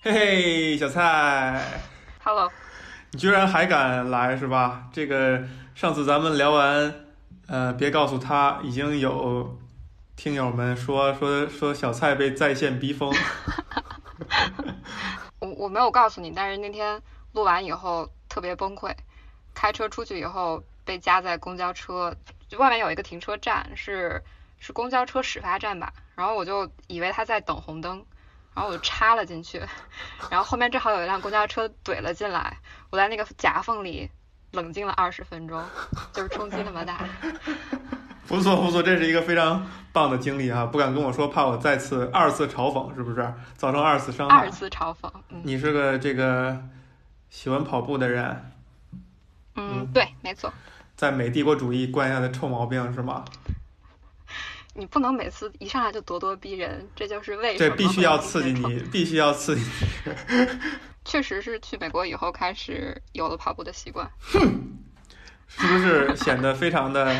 嘿嘿，小蔡，Hello，你居然还敢来是吧？这个上次咱们聊完，呃，别告诉他，已经有听友们说说说小蔡被在线逼疯。我我没有告诉你，但是那天录完以后特别崩溃，开车出去以后被夹在公交车，就外面有一个停车站，是是公交车始发站吧，然后我就以为他在等红灯。然后我就插了进去，然后后面正好有一辆公交车怼了进来，我在那个夹缝里冷静了二十分钟，就是冲击那么大。不错不错，这是一个非常棒的经历啊！不敢跟我说，怕我再次二次嘲讽，是不是造成二次伤害？二次嘲讽。你是个这个喜欢跑步的人。嗯，对，没错。在美帝国主义惯下的臭毛病是吗？你不能每次一上来就咄咄逼人，这就是为什么。这必须要刺激你，必须要刺激。确实是去美国以后开始有了跑步的习惯。哼，是不是显得非常的，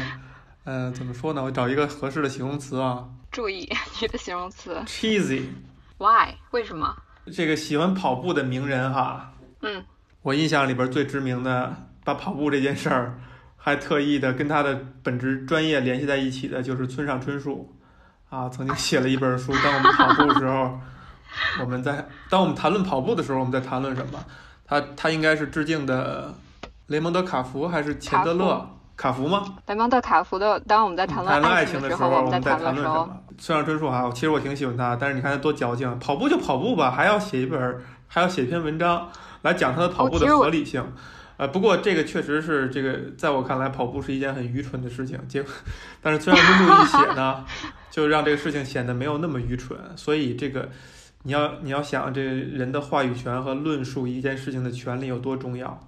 呃，怎么说呢？我找一个合适的形容词啊。注意你的形容词。Cheesy。Why？为什么？这个喜欢跑步的名人哈。嗯。我印象里边最知名的，把跑步这件事儿。还特意的跟他的本职专业联系在一起的，就是村上春树，啊，曾经写了一本书。当我们跑步的时候，我们在当我们谈论跑步的时候，我们在谈论什么？他他应该是致敬的雷蒙德·卡福还是钱德勒？卡福吗？雷蒙德·卡福的。当我们在谈论爱情的时候，我们在谈论什么？村上春树哈，其实我挺喜欢他，但是你看他多矫情，跑步就跑步吧，还要写一本，还要写一篇文章来讲他的跑步的合理性。呃，不过这个确实是这个，在我看来，跑步是一件很愚蠢的事情。结果，但是村上春树一写呢，就让这个事情显得没有那么愚蠢。所以，这个你要你要想，这人的话语权和论述一件事情的权利有多重要，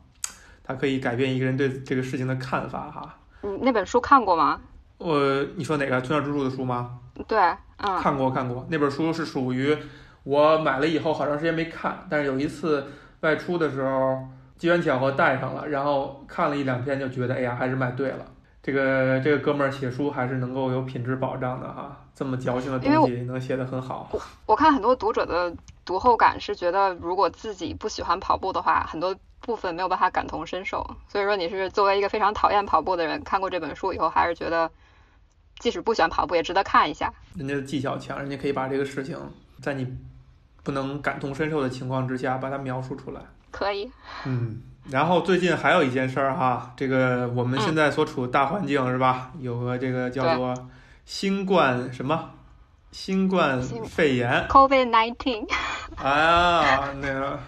它可以改变一个人对这个事情的看法哈。嗯，那本书看过吗？我，你说哪个村上春树的书吗？对，嗯，看过看过。那本书是属于我买了以后好长时间没看，但是有一次外出的时候。机缘巧合带上了，然后看了一两篇，就觉得哎呀，还是买对了。这个这个哥们儿写书还是能够有品质保障的哈，这么矫情的东西能写得很好。我我看很多读者的读后感是觉得，如果自己不喜欢跑步的话，很多部分没有办法感同身受。所以说你是作为一个非常讨厌跑步的人，看过这本书以后，还是觉得即使不喜欢跑步也值得看一下。人家的技巧强，人家可以把这个事情在你不能感同身受的情况之下把它描述出来。可以，嗯，然后最近还有一件事儿哈，这个我们现在所处的大环境是吧？有个这个叫做新冠什么？新冠肺炎？Covid nineteen。哎呀，那个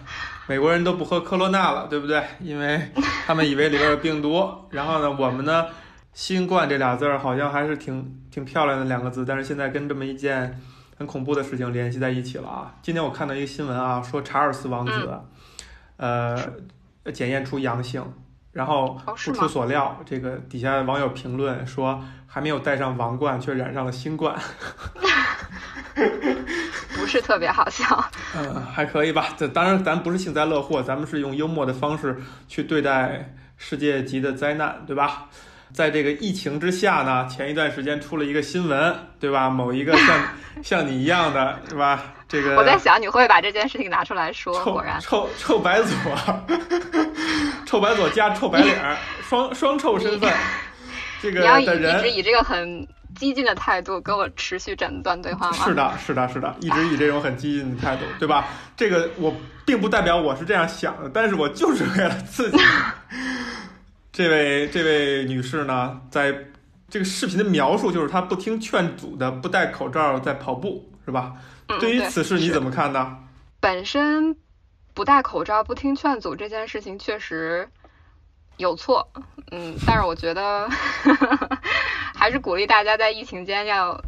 美国人都不喝科罗娜了，对不对？因为他们以为里边有病毒。然后呢，我们呢，新冠这俩字儿好像还是挺挺漂亮的两个字，但是现在跟这么一件很恐怖的事情联系在一起了啊！今天我看到一个新闻啊，说查尔斯王子。呃，检验出阳性，然后不出所料，这个底下网友评论说，还没有戴上王冠，却染上了新冠，不是特别好笑。嗯，还可以吧。这当然，咱不是幸灾乐祸，咱们是用幽默的方式去对待世界级的灾难，对吧？在这个疫情之下呢，前一段时间出了一个新闻，对吧？某一个像 像你一样的，是吧？这个我在想你会把这件事情拿出来说？果然，臭臭白左，臭白左加臭白脸，双双臭身份。这个你要一直以这个很激进的态度跟我持续诊断对话吗？是的，是的，是的，一直以这种很激进的态度，对吧？这个我并不代表我是这样想的，但是我就是为了刺激。这位这位女士呢，在这个视频的描述就是她不听劝阻的不戴口罩在跑步，是吧？对于此事你怎么看呢？本身不戴口罩不听劝阻这件事情确实有错，嗯，但是我觉得 还是鼓励大家在疫情间要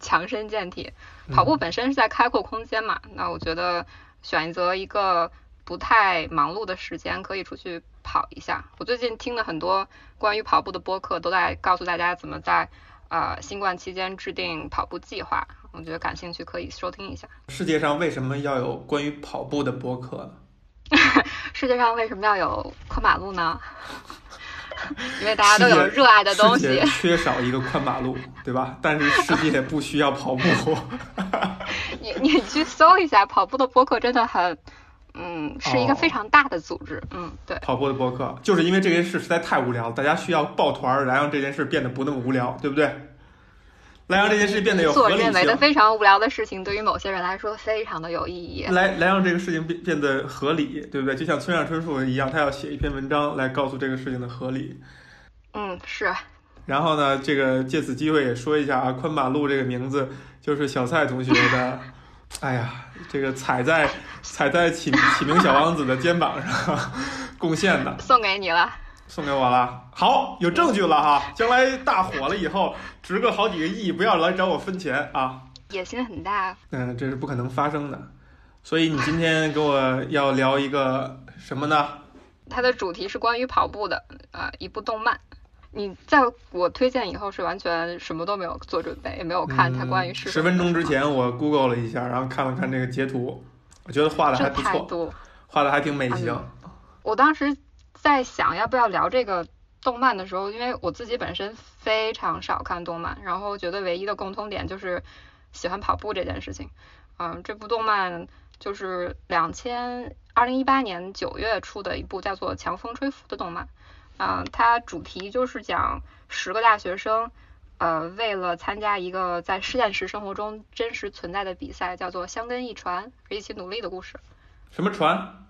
强身健体。跑步本身是在开阔空间嘛，那我觉得选择一个。不太忙碌的时间可以出去跑一下。我最近听了很多关于跑步的播客，都在告诉大家怎么在呃新冠期间制定跑步计划。我觉得感兴趣可以收听一下。世界上为什么要有关于跑步的播客呢？世界上为什么要有宽马路呢？因为大家都有热爱的东西。缺少一个宽马路，对吧？但是世界不需要跑步。你你你去搜一下跑步的播客，真的很，嗯，是一个非常大的组织。嗯，对。跑步的播客，就是因为这件事实在太无聊，大家需要抱团来让这件事变得不那么无聊，对不对？来让这件事变得有合理性。认为的非常无聊的事情，对于某些人来说非常的有意义。来来让这个事情变变得合理，对不对？就像村上春树一样，他要写一篇文章来告诉这个事情的合理。嗯，是。然后呢，这个借此机会也说一下啊，宽马路这个名字就是小蔡同学的。哎呀，这个踩在踩在启启明小王子的肩膀上 贡献的，送给你了。送给我了，好，有证据了哈！将来大火了以后，值个好几个亿，不要来找我分钱啊！野心很大，嗯，这是不可能发生的。所以你今天跟我要聊一个什么呢？它的主题是关于跑步的啊，一部动漫。你在我推荐以后是完全什么都没有做准备，也没有看它关于是十分钟之前我 Google 了一下，然后看了看这个截图，我觉得画的还不错，画的还挺美型。我当时。在想要不要聊这个动漫的时候，因为我自己本身非常少看动漫，然后觉得唯一的共通点就是喜欢跑步这件事情。嗯，这部动漫就是两千二零一八年九月出的一部叫做《强风吹拂》的动漫。嗯，它主题就是讲十个大学生，呃，为了参加一个在现实生活中真实存在的比赛，叫做香根一传，一起努力的故事。什么传？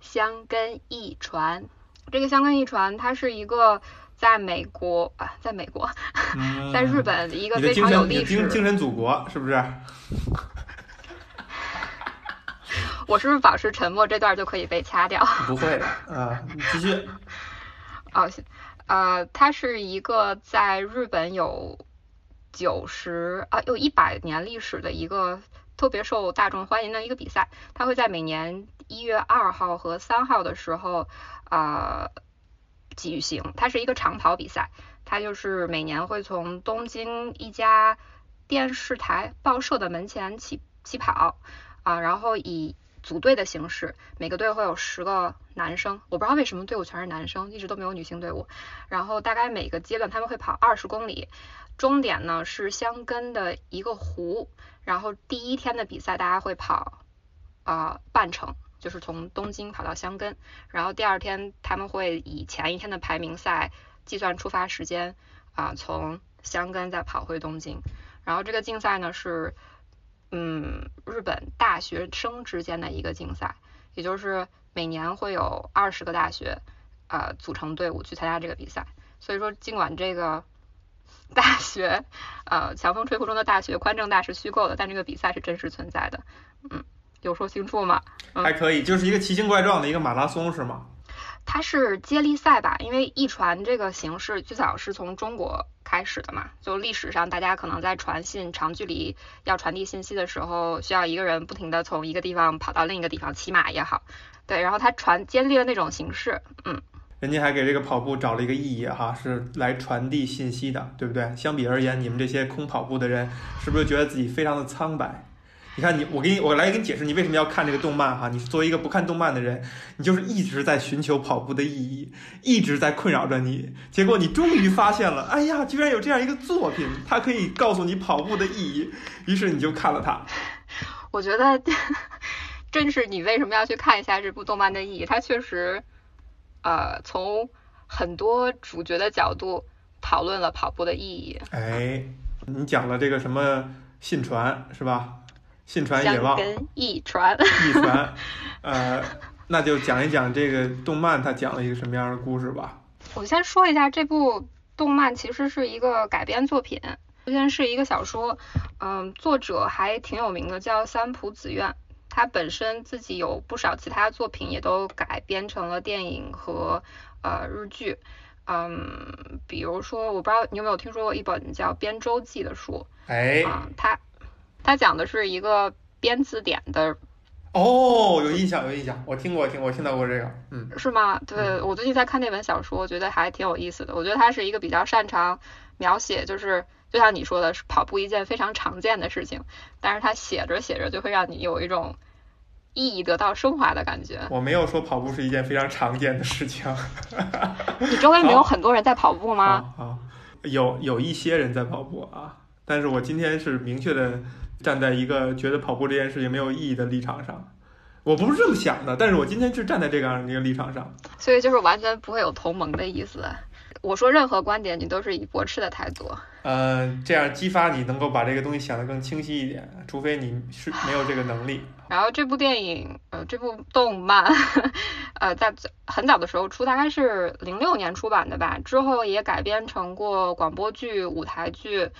香根一传，这个香根一传，它是一个在美国啊，在美国，在日本一个非常有历史精神祖国，是不是？我是不是保持沉默？这段就可以被掐掉？不会的啊，继续。哦，呃，它是一个在日本有九十啊，有一百年历史的一个。特别受大众欢迎的一个比赛，它会在每年一月二号和三号的时候，呃，举行。它是一个长跑比赛，它就是每年会从东京一家电视台报社的门前起起跑，啊，然后以组队的形式，每个队会有十个男生，我不知道为什么队伍全是男生，一直都没有女性队伍。然后大概每个阶段他们会跑二十公里，终点呢是香根的一个湖。然后第一天的比赛，大家会跑啊半程，就是从东京跑到箱根。然后第二天他们会以前一天的排名赛计算出发时间啊，从箱根再跑回东京。然后这个竞赛呢是嗯日本大学生之间的一个竞赛，也就是每年会有二十个大学啊组成队伍去参加这个比赛。所以说尽管这个。大学，呃，强风吹拂中的大学，宽正大是虚构的，但这个比赛是真实存在的。嗯，有说清楚吗？还可以，就是一个奇形怪状的一个马拉松，是吗？它是接力赛吧？因为一传这个形式最早是从中国开始的嘛。就历史上，大家可能在传信长距离要传递信息的时候，需要一个人不停的从一个地方跑到另一个地方，骑马也好，对，然后它传接力的那种形式，嗯。人家还给这个跑步找了一个意义哈，是来传递信息的，对不对？相比而言，你们这些空跑步的人，是不是觉得自己非常的苍白？你看你，我给你，我来给你解释，你为什么要看这个动漫哈？你作为一个不看动漫的人，你就是一直在寻求跑步的意义，一直在困扰着你。结果你终于发现了，哎呀，居然有这样一个作品，它可以告诉你跑步的意义，于是你就看了它。我觉得，正是你为什么要去看一下这部动漫的意义，它确实。呃，从很多主角的角度讨论了跑步的意义。哎，你讲了这个什么信传是吧？信传野望。跟一传。一传，呃，那就讲一讲这个动漫它讲了一个什么样的故事吧。我先说一下，这部动漫其实是一个改编作品，首先是一个小说，嗯，作者还挺有名的，叫三浦子苑。他本身自己有不少其他作品，也都改编成了电影和呃日剧，嗯，比如说我不知道你有没有听说过一本叫《编舟记》的书，哎，啊，他他讲的是一个编字典的，哦，有印象有印象，我听过听过听到过这个，嗯，是吗？对，我最近在看那本小说，我觉得还挺有意思的。我觉得他是一个比较擅长描写，就是。就像你说的，是跑步一件非常常见的事情，但是它写着写着就会让你有一种意义得到升华的感觉。我没有说跑步是一件非常常见的事情。你周围没有很多人在跑步吗？啊，有有一些人在跑步啊，但是我今天是明确的站在一个觉得跑步这件事情没有意义的立场上。我不是这么想的，但是我今天就站在这样一个立场上，所以就是完全不会有同盟的意思。我说任何观点，你都是以驳斥的态度。嗯，这样激发你能够把这个东西想得更清晰一点，除非你是没有这个能力。然后这部电影，呃，这部动漫，呃，在很早的时候出，大概是零六年出版的吧，之后也改编成过广播剧、舞台剧，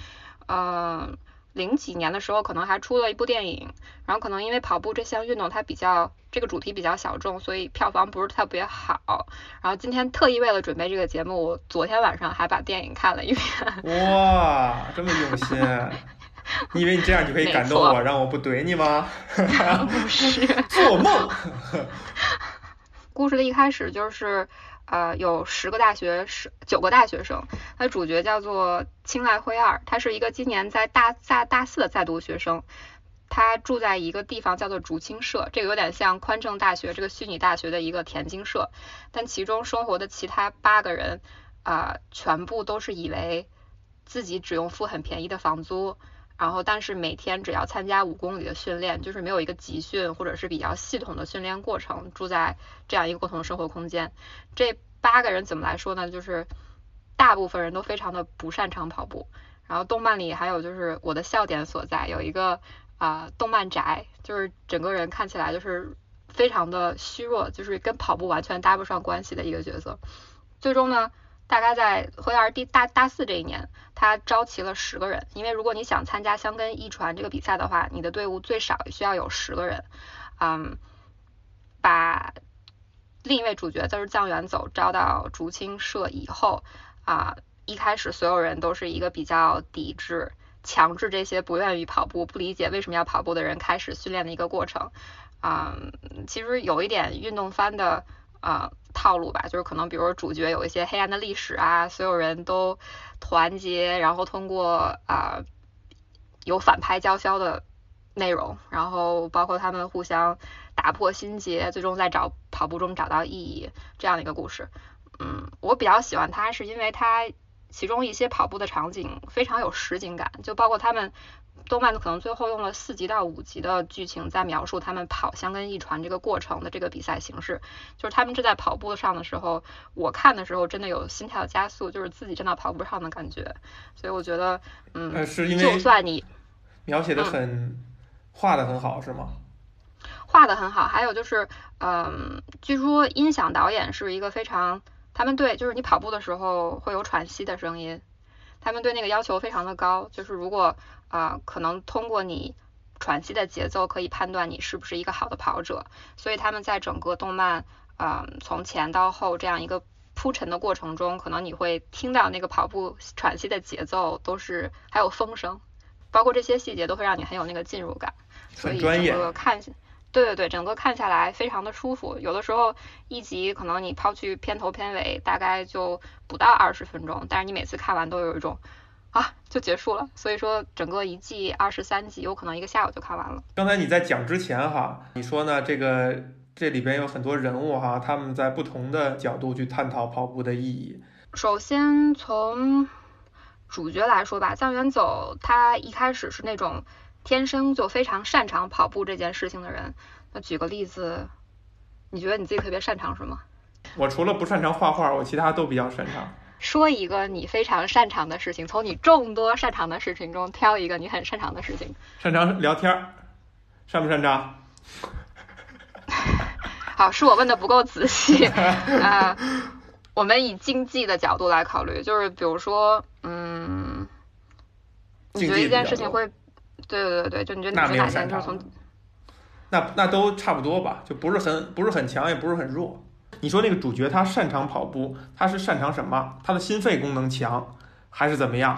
嗯。零几年的时候，可能还出了一部电影，然后可能因为跑步这项运动它比较这个主题比较小众，所以票房不是特别好。然后今天特意为了准备这个节目，我昨天晚上还把电影看了一遍。哇，这么用心！你以为你这样就可以感动我，让我不怼你吗？不是，做梦。故事的一开始就是。呃，有十个大学十九个大学生，他主角叫做青濑辉二，他是一个今年在大大大四的在读学生，他住在一个地方叫做竹青社，这个有点像宽正大学这个虚拟大学的一个田径社，但其中生活的其他八个人啊，全部都是以为自己只用付很便宜的房租。然后，但是每天只要参加五公里的训练，就是没有一个集训或者是比较系统的训练过程，住在这样一个共同生活空间。这八个人怎么来说呢？就是大部分人都非常的不擅长跑步。然后动漫里还有就是我的笑点所在，有一个啊动漫宅，就是整个人看起来就是非常的虚弱，就是跟跑步完全搭不上关系的一个角色。最终呢？大概在辉二第大大四这一年，他招齐了十个人。因为如果你想参加香根一传这个比赛的话，你的队伍最少需要有十个人。嗯，把另一位主角就是藏元走招到竹青社以后，啊，一开始所有人都是一个比较抵制、强制这些不愿意跑步、不理解为什么要跑步的人开始训练的一个过程。嗯，其实有一点运动番的啊。套路吧，就是可能比如主角有一些黑暗的历史啊，所有人都团结，然后通过啊有反派叫嚣的内容，然后包括他们互相打破心结，最终在找跑步中找到意义这样的一个故事。嗯，我比较喜欢它，是因为它其中一些跑步的场景非常有实景感，就包括他们。动漫可能最后用了四集到五集的剧情在描述他们跑香根一传这个过程的这个比赛形式，就是他们正在跑步上的时候，我看的时候真的有心跳加速，就是自己站到跑步上的感觉，所以我觉得，嗯，是因为就算你描写的很画的很好是吗？画的很好，还有就是，嗯，据说音响导演是一个非常，他们对就是你跑步的时候会有喘息的声音，他们对那个要求非常的高，就是如果。啊，可能通过你喘息的节奏可以判断你是不是一个好的跑者，所以他们在整个动漫，嗯，从前到后这样一个铺陈的过程中，可能你会听到那个跑步喘息的节奏都是还有风声，包括这些细节都会让你很有那个进入感，所以整个看，对对对，整个看下来非常的舒服。有的时候一集可能你抛去片头片尾，大概就不到二十分钟，但是你每次看完都有一种。啊，就结束了。所以说，整个一季二十三集，有可能一个下午就看完了。刚才你在讲之前哈，你说呢？这个这里边有很多人物哈，他们在不同的角度去探讨跑步的意义。首先从主角来说吧，向远走他一开始是那种天生就非常擅长跑步这件事情的人。那举个例子，你觉得你自己特别擅长什么？我除了不擅长画画，我其他都比较擅长。说一个你非常擅长的事情，从你众多擅长的事情中挑一个你很擅长的事情。擅长聊天儿，擅不擅长？好，是我问的不够仔细啊。我们以经济的角度来考虑，就是比如说，嗯，你觉得一件事情会？对对对对，就你觉得你哪些就是从？那那都差不多吧，就不是很不是很强，也不是很弱。你说那个主角他擅长跑步，他是擅长什么？他的心肺功能强，还是怎么样？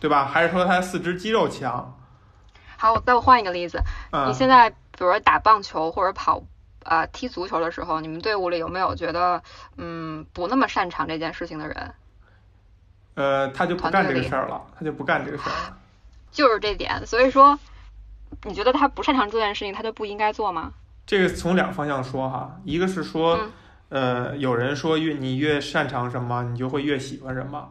对吧？还是说他四肢肌肉强？好，那我换一个例子。你现在比如说打棒球或者跑呃踢足球的时候，你们队伍里有没有觉得嗯不那么擅长这件事情的人？呃，他就不干这个事儿了，他就不干这个事儿了。就是这点，所以说你觉得他不擅长这件事情，他就不应该做吗？这个从两个方向说哈，一个是说，呃，有人说越你越擅长什么，你就会越喜欢什么，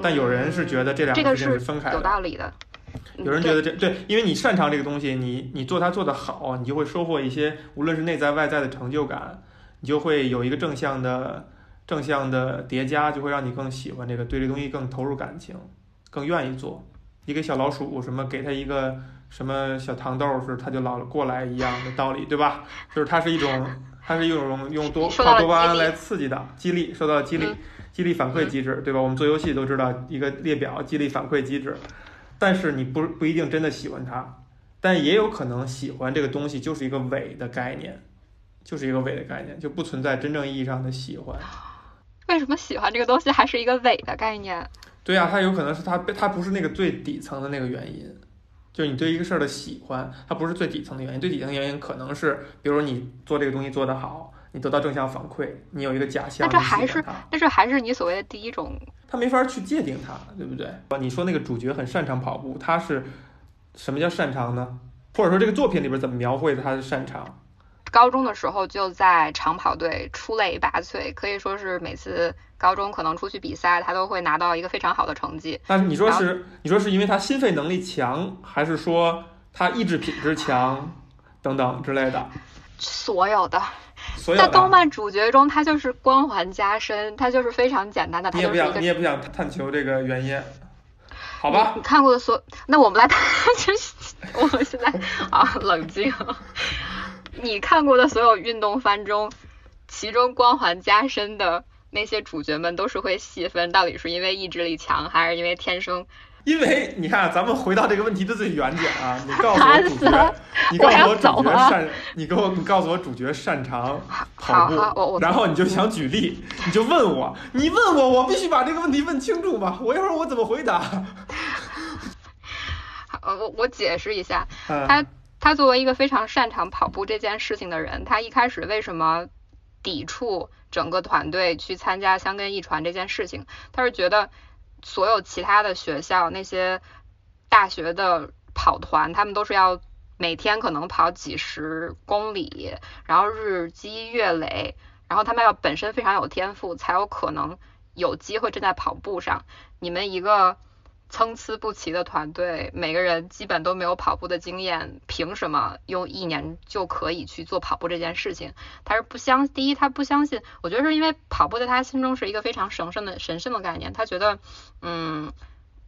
但有人是觉得这两个事情是分开的。有道理的。有人觉得这对，因为你擅长这个东西，你你做它做得好，你就会收获一些无论是内在外在的成就感，你就会有一个正向的正向的叠加，就会让你更喜欢这个，对这东西更投入感情，更愿意做。一个小老鼠什么给它一个什么小糖豆是它就老过来一样的道理，对吧？就是它是一种 它是一种用多靠多巴胺来刺激的激励，受到激励。激励反馈机制，对吧？我们做游戏都知道一个列表激励反馈机制，但是你不不一定真的喜欢它，但也有可能喜欢这个东西就是一个伪的概念，就是一个伪的概念，就不存在真正意义上的喜欢。为什么喜欢这个东西还是一个伪的概念？对呀，它有可能是它被它不是那个最底层的那个原因，就是你对一个事儿的喜欢，它不是最底层的原因，最底层原因可能是比如你做这个东西做得好。你得到正向反馈，你有一个假象，那这还是，那这还是你所谓的第一种，他没法去界定它，对不对？你说那个主角很擅长跑步，他是什么叫擅长呢？或者说这个作品里边怎么描绘的他的擅长？高中的时候就在长跑队出类拔萃，可以说是每次高中可能出去比赛，他都会拿到一个非常好的成绩。但是你说是，你说是因为他心肺能力强，还是说他意志品质强等等之类的？所有的。在动漫主角中，他就是光环加深，他就是非常简单的。你也不想，你也不想探求这个原因，好吧？你看过的所，那我们来探，我们现在 啊，冷静。你看过的所有运动番中，其中光环加深的那些主角们，都是会细分，到底是因为意志力强，还是因为天生？因为你看，咱们回到这个问题的最原点啊，你告诉我主角，你告诉我主角擅，你给我，你告诉我主角擅长跑步，然后你就想举例，你就问我，你问我，我必须把这个问题问清楚嘛，我一会儿我怎么回答？呃，我我解释一下，他他作为一个非常擅长跑步这件事情的人，他一开始为什么抵触整个团队去参加香根一传这件事情？他是觉得。所有其他的学校那些大学的跑团，他们都是要每天可能跑几十公里，然后日积月累，然后他们要本身非常有天赋，才有可能有机会站在跑步上。你们一个。参差不齐的团队，每个人基本都没有跑步的经验，凭什么用一年就可以去做跑步这件事情？他是不相，第一他不相信，我觉得是因为跑步在他心中是一个非常神圣的神圣的概念，他觉得，嗯，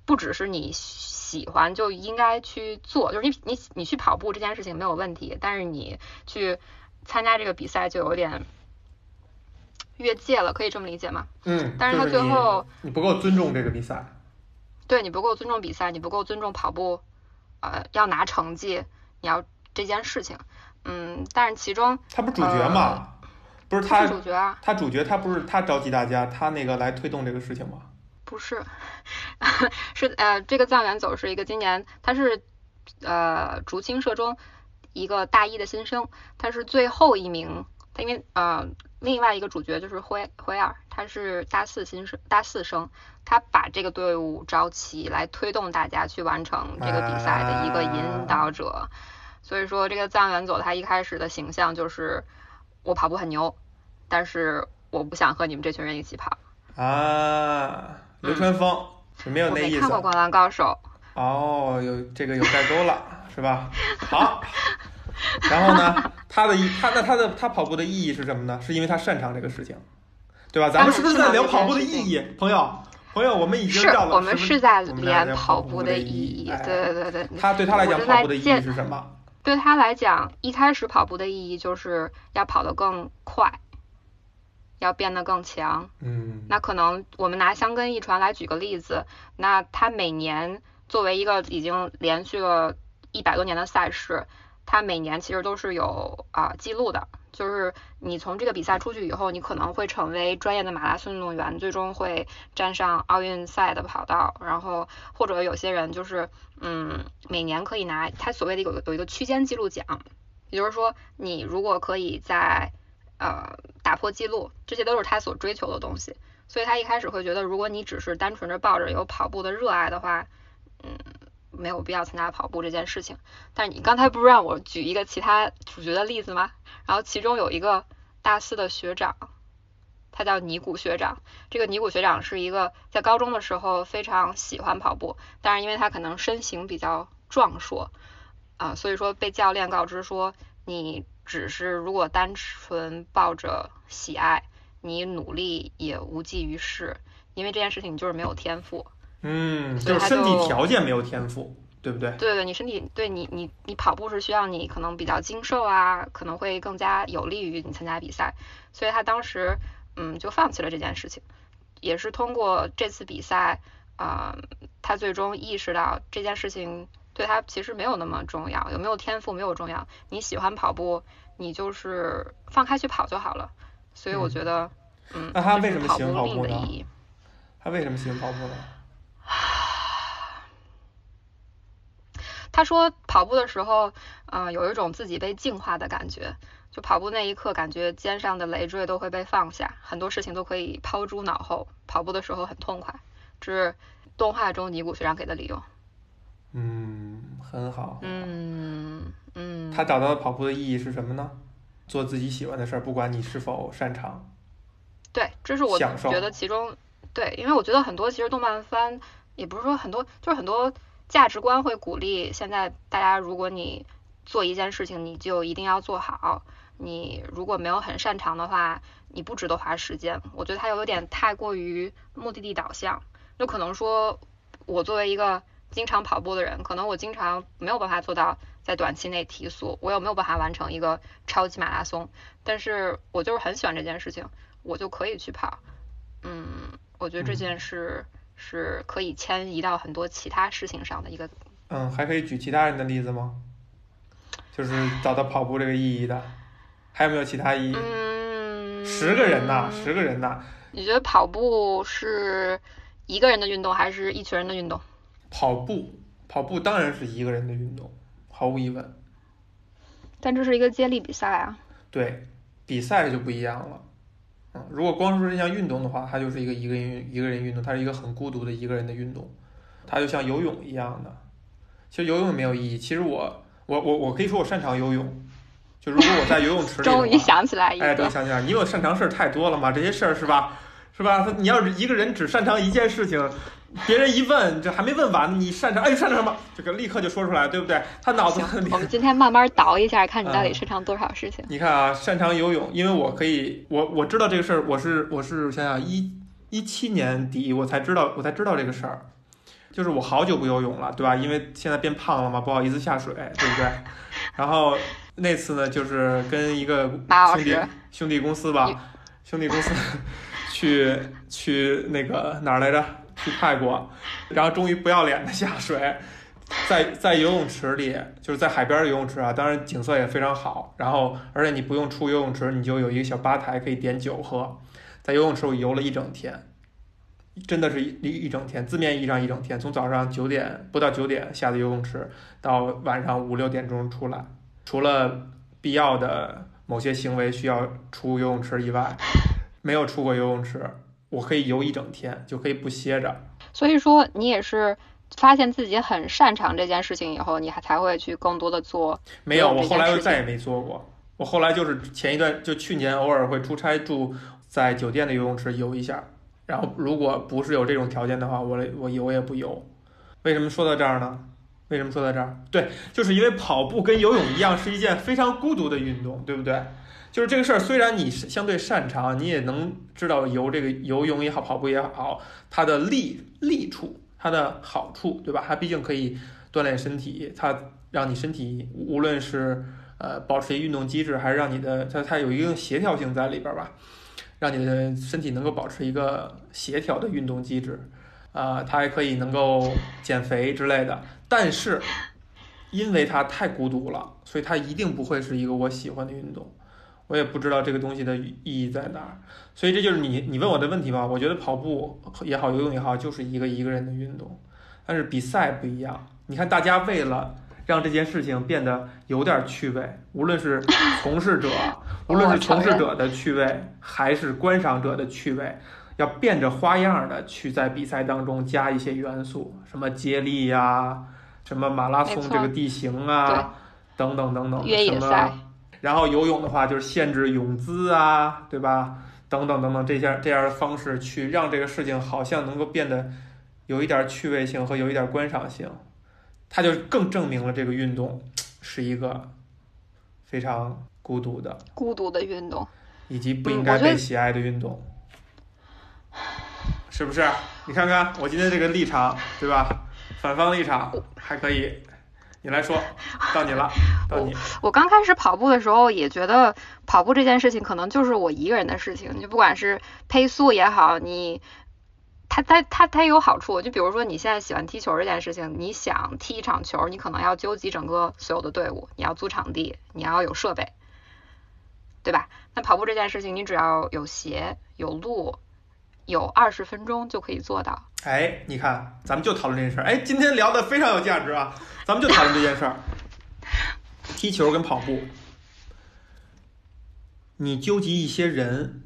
不只是你喜欢就应该去做，就是你你你去跑步这件事情没有问题，但是你去参加这个比赛就有点越界了，可以这么理解吗？嗯，但是他最后你不够尊重这个比赛。对你不够尊重比赛，你不够尊重跑步，呃，要拿成绩，你要这件事情，嗯，但是其中他不是主角吗？不是他主角啊，他主角他不是他召集大家，他那个来推动这个事情吗？不是，是呃，这个藏原走是一个今年他是呃竹青社中一个大一的新生，他是最后一名，他因为呃另外一个主角就是灰灰二，他是大四新生大四生。他把这个队伍招齐，来推动大家去完成这个比赛的一个引导者。所以说，这个藏原佐他一开始的形象就是我跑步很牛，但是我不想和你们这群人一起跑。啊，流川枫没有那意思。我没看过《灌篮高手》。哦，有这个有代沟了，是吧？好。然后呢？他的意他那他的他跑步的意义是什么呢？是因为他擅长这个事情，对吧？咱们是不是在聊跑步的意义，朋友？朋友，我们已经是我们是在连跑步的意义，对对对。他对他来讲，跑步的意义是什么？对他来讲，一开始跑步的意义就是要跑得更快，要变得更强。嗯。那可能我们拿香根一传来举个例子，那他每年作为一个已经连续了一百多年的赛事，他每年其实都是有啊记录的。就是你从这个比赛出去以后，你可能会成为专业的马拉松运动员，最终会站上奥运赛的跑道。然后或者有些人就是，嗯，每年可以拿他所谓的有有一个区间记录奖，也就是说，你如果可以在呃打破记录，这些都是他所追求的东西。所以他一开始会觉得，如果你只是单纯的抱着有跑步的热爱的话，嗯。没有必要参加跑步这件事情，但是你刚才不是让我举一个其他主角的例子吗？然后其中有一个大四的学长，他叫尼古学长。这个尼古学长是一个在高中的时候非常喜欢跑步，但是因为他可能身形比较壮硕，啊，所以说被教练告知说，你只是如果单纯抱着喜爱，你努力也无济于事，因为这件事情你就是没有天赋。嗯，就是身体条件没有天赋，对不对？对对，你身体对你你你跑步是需要你可能比较精瘦啊，可能会更加有利于你参加比赛，所以他当时嗯就放弃了这件事情，也是通过这次比赛啊、他最终意识到这件事情对他其实没有那么重要，有没有天赋没有重要，你喜欢跑步，你就是放开去跑就好了，所以我嗯觉得嗯，那他为什么喜欢跑步呢。他为什么喜欢跑步呢？他说跑步的时候，呃，有一种自己被净化的感觉。就跑步那一刻，感觉肩上的累赘都会被放下，很多事情都可以抛诸脑后。跑步的时候很痛快，这是动画中尼古学长给的理由。嗯，很好。嗯嗯，他找到跑步的意义是什么呢？做自己喜欢的事儿，不管你是否擅长。对，这是我觉得其中对，因为我觉得很多其实动漫番也不是说很多，就是很多价值观会鼓励现在大家，如果你做一件事情，你就一定要做好。你如果没有很擅长的话，你不值得花时间。我觉得它有点太过于目的地导向，就可能说，我作为一个经常跑步的人，可能我经常没有办法做到在短期内提速，我也没有办法完成一个超级马拉松，但是我就是很喜欢这件事情，我就可以去跑。嗯，我觉得这件事是可以迁移到很多其他事情上的一个。嗯，还可以举其他人的例子吗？就是找到跑步这个意义的，还有没有其他意义？嗯，十个人呐，十个人呐，你觉得跑步是一个人的运动，还是一群人的运动？跑步，跑步当然是一个人的运动，毫无疑问。但这是一个接力比赛啊。对，比赛就不一样了。嗯，如果光说这项运动的话，它就是一个一个人一个人运动，它是一个很孤独的一个人的运动，它就像游泳一样的。其实游泳没有意义。其实我我我我可以说我擅长游泳，就如果我在游泳池里 终于想起来一哎，对，个，想起来，你有擅长事儿太多了嘛，这些事儿是吧？是吧？他你要是一个人只擅长一件事情，别人一问，这还没问完，你擅长，哎，擅长什么？这个立刻就说出来，对不对？他脑子行，我们今天慢慢倒一下，看你到底嗯擅长多少事情。你看啊，擅长游泳，因为我可以，我我知道这个事儿，我是我是想想一一七年底我才知道我才知道这个事儿，就是我好久不游泳了，对吧？因为现在变胖了嘛，不好意思下水，对不对？然后那次呢，就是跟一个兄弟兄弟公司吧，兄弟公司去去那个哪儿来着？去泰国，然后终于不要脸的下水，在在游泳池里，就是在海边儿游泳池啊，当然景色也非常好，然后而且你不用出游泳池，你就有一个小吧台可以点酒喝，在游泳池我游了一整天。真的是一一整天，字面意义上一整天，从早上九点不到九点下的游泳池，到晚上五六点钟出来，除了必要的某些行为需要出游泳池以外，没有出过游泳池，我可以游一整天，就可以不歇着。所以说你也是发现自己很擅长这件事情以后，你还才会去更多的做。没有，我后来又再也没做过。我后来就是前一段，就去年偶尔会出差住在酒店的游泳池游一下，然后如果不是有这种条件的话，我我游也不游。为什么说到这儿呢？为什么说到这儿？对，就是因为跑步跟游泳一样，是一件非常孤独的运动，对不对？就是这个事儿，虽然你是相对擅长，你也能知道游这个游泳也好，跑步也好，它的利利处，它的好处，对吧？它毕竟可以锻炼身体，它让你身体无论是呃保持运动机制，还是让你的它它有一定协调性在里边吧，让你的身体能够保持一个协调的运动机制，啊、它还可以能够减肥之类的。但是因为它太孤独了，所以它一定不会是一个我喜欢的运动。我也不知道这个东西的意义在哪儿，所以这就是你你问我的问题吧。我觉得跑步也好，游泳也好，就是一个一个人的运动，但是比赛不一样。你看，大家为了让这件事情变得有点趣味，无论是从事者，无论是从事者的趣味，还是观赏者的趣味，要变着花样的去在比赛当中加一些元素，什么接力呀、什么马拉松这个地形啊，等等等等，越野什么赛然后游泳的话就是限制泳姿啊，对吧？等等等等这些这样的方式去让这个事情好像能够变得有一点趣味性和有一点观赏性，它就更证明了这个运动是一个非常孤独的、孤独的运动，以及不应该被喜爱的运动，是不是？你看看我今天这个立场，对吧？反方立场还可以。你来说，到你了，到你。我刚开始跑步的时候也觉得跑步这件事情可能就是我一个人的事情，就不管是配速也好，你，它它它它有好处。就比如说你现在喜欢踢球这件事情，你想踢一场球，你可能要纠集整个所有的队伍，你要租场地，你要有设备，对吧？那跑步这件事情，你只要有鞋有路。有二十分钟就可以做到。哎，你看，咱们就讨论这件事儿。哎，今天聊的非常有价值啊，咱们就讨论这件事儿。踢球跟跑步，你纠集一些人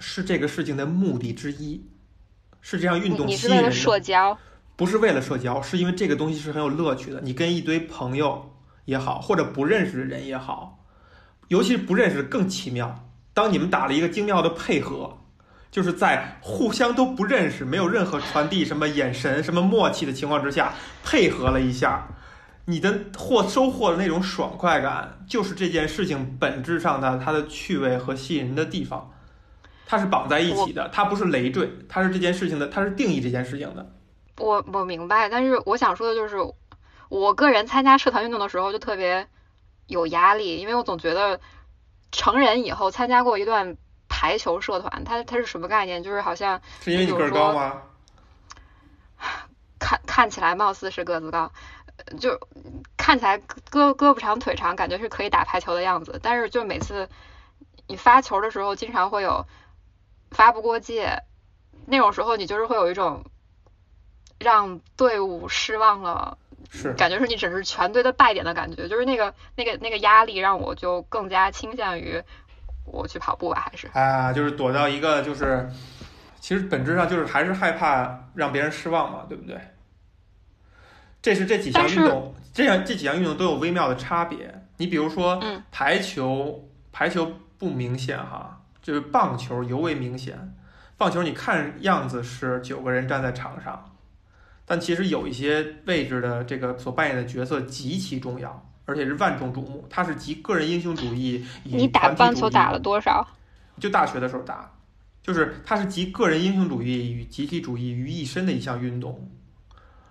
是这个事情的目的之一，是这样运动吸引人的。社交？不是为了社交，是因为这个东西是很有乐趣的。你跟一堆朋友也好，或者不认识的人也好，尤其是不认识更奇妙。当你们打了一个精妙的配合。就是在互相都不认识、没有任何传递什么眼神、什么默契的情况之下，配合了一下，你的获收获的那种爽快感，就是这件事情本质上的它的趣味和吸引人的地方，它是绑在一起的，它不是累赘，它是这件事情的，它是定义这件事情的。我我明白，但是我想说的就是，我个人参加社团运动的时候就特别有压力，因为我总觉得成人以后参加过一段。排球社团，它它是什么概念？就是好像是因为你个儿高吗？看看起来貌似是个子高，就看起来胳胳膊长腿长，感觉是可以打排球的样子。但是就每次你发球的时候，经常会有发不过界，那种时候你就是会有一种让队伍失望了，是感觉是你只是全队的败点的感觉，就是那个那个那个压力让我就更加倾向于。我去跑步吧，还是啊，就是躲到一个，就是其实本质上就是还是害怕让别人失望嘛，对不对？这是这几项运动，这样这几项运动都有微妙的差别。你比如说，排球，排球不明显哈，就是棒球尤为明显。棒球你看样子是九个人站在场上，但其实有一些位置的这个所扮演的角色极其重要。而且是万众瞩目，它是集个人英雄主义你打棒球打了多少？就大学的时候打，就是它是集个人英雄主义与集体主义于一身的一项运动。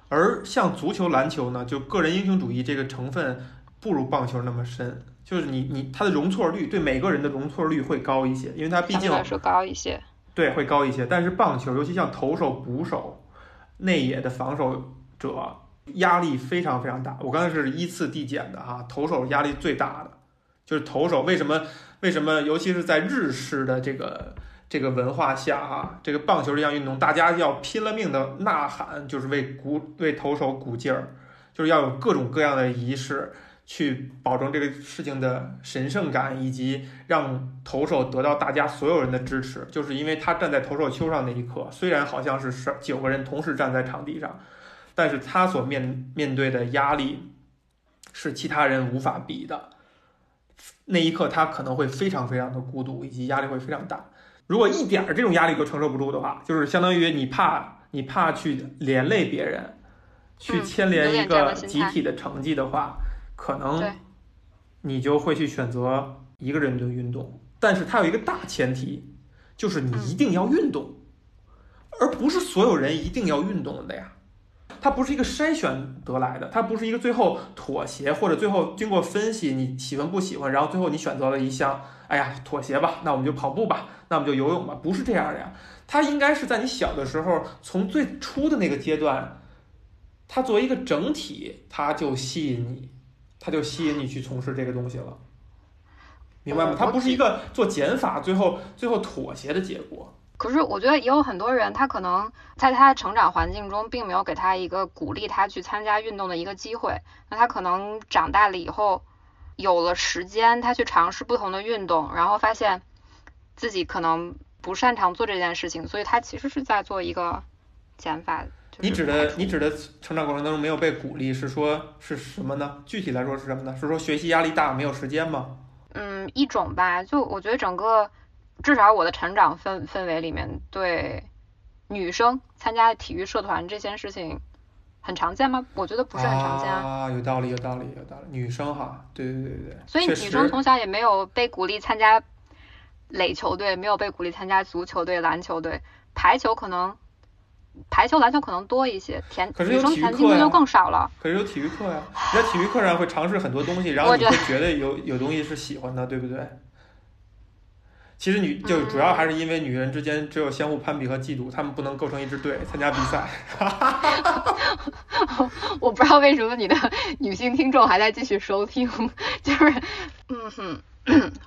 而像足球、篮球呢，就个人英雄主义这个成分不如棒球那么深，就是你你它的容错率对每个人的容错率会高一些，因为它毕竟来说高一些，对，会高一些。但是棒球，尤其像投手、捕手、内野的防守者。压力非常非常大，我刚才是依次递减的哈，投手压力最大的就是投手，为什么？为什么？尤其是在日式的这个这个文化下哈，这个棒球这项运动，大家要拼了命的呐喊，就是为鼓为投手鼓劲儿，就是要有各种各样的仪式去保证这个事情的神圣感，以及让投手得到大家所有人的支持，就是因为他站在投手丘上那一刻，虽然好像是十九个人同时站在场地上。但是他所面面对的压力是其他人无法比的，那一刻他可能会非常非常的孤独，以及压力会非常大。如果一点儿这种压力都承受不住的话，就是相当于你怕你怕去连累别人，去牵连一个集体的成绩的话，可能你就会去选择一个人的运动。但是它有一个大前提，就是你一定要运动，而不是所有人一定要运动的呀。它不是一个筛选得来的，它不是一个最后妥协或者最后经过分析你喜欢不喜欢，然后最后你选择了一项，哎呀妥协吧，那我们就跑步吧，那我们就游泳吧，不是这样的呀。它应该是在你小的时候，从最初的那个阶段，它作为一个整体，它就吸引你，它就吸引你去从事这个东西了，明白吗？它不是一个做减法最后最后妥协的结果。可是我觉得也有很多人，他可能在他的成长环境中，并没有给他一个鼓励他去参加运动的一个机会。那他可能长大了以后，有了时间，他去尝试不同的运动，然后发现自己可能不擅长做这件事情，所以他其实是在做一个减法。你指的你指的成长过程当中没有被鼓励，是说是什么呢？具体来说是什么呢？是说学习压力大，没有时间吗？嗯，一种吧。就我觉得整个。至少我的成长氛氛围里面，对女生参加体育社团这件事情很常见吗？我觉得不是很常见啊。有道理，有道理，有道理。女生哈，对对对对。所以女生从小也没有被鼓励参加垒球队，没有被鼓励参加足球队、篮球队、排球可能。排球、篮球可能多一些，田女生田径队就更少了。可是有体育课呀，你在体育课上会尝试很多东西，然后你会觉得有有东西是喜欢的，对不对？其实女就主要还是因为女人之间只有相互攀比和嫉妒，她们不能构成一支队参加比赛。我不知道为什么你的女性听众还在继续收听，就是嗯哼，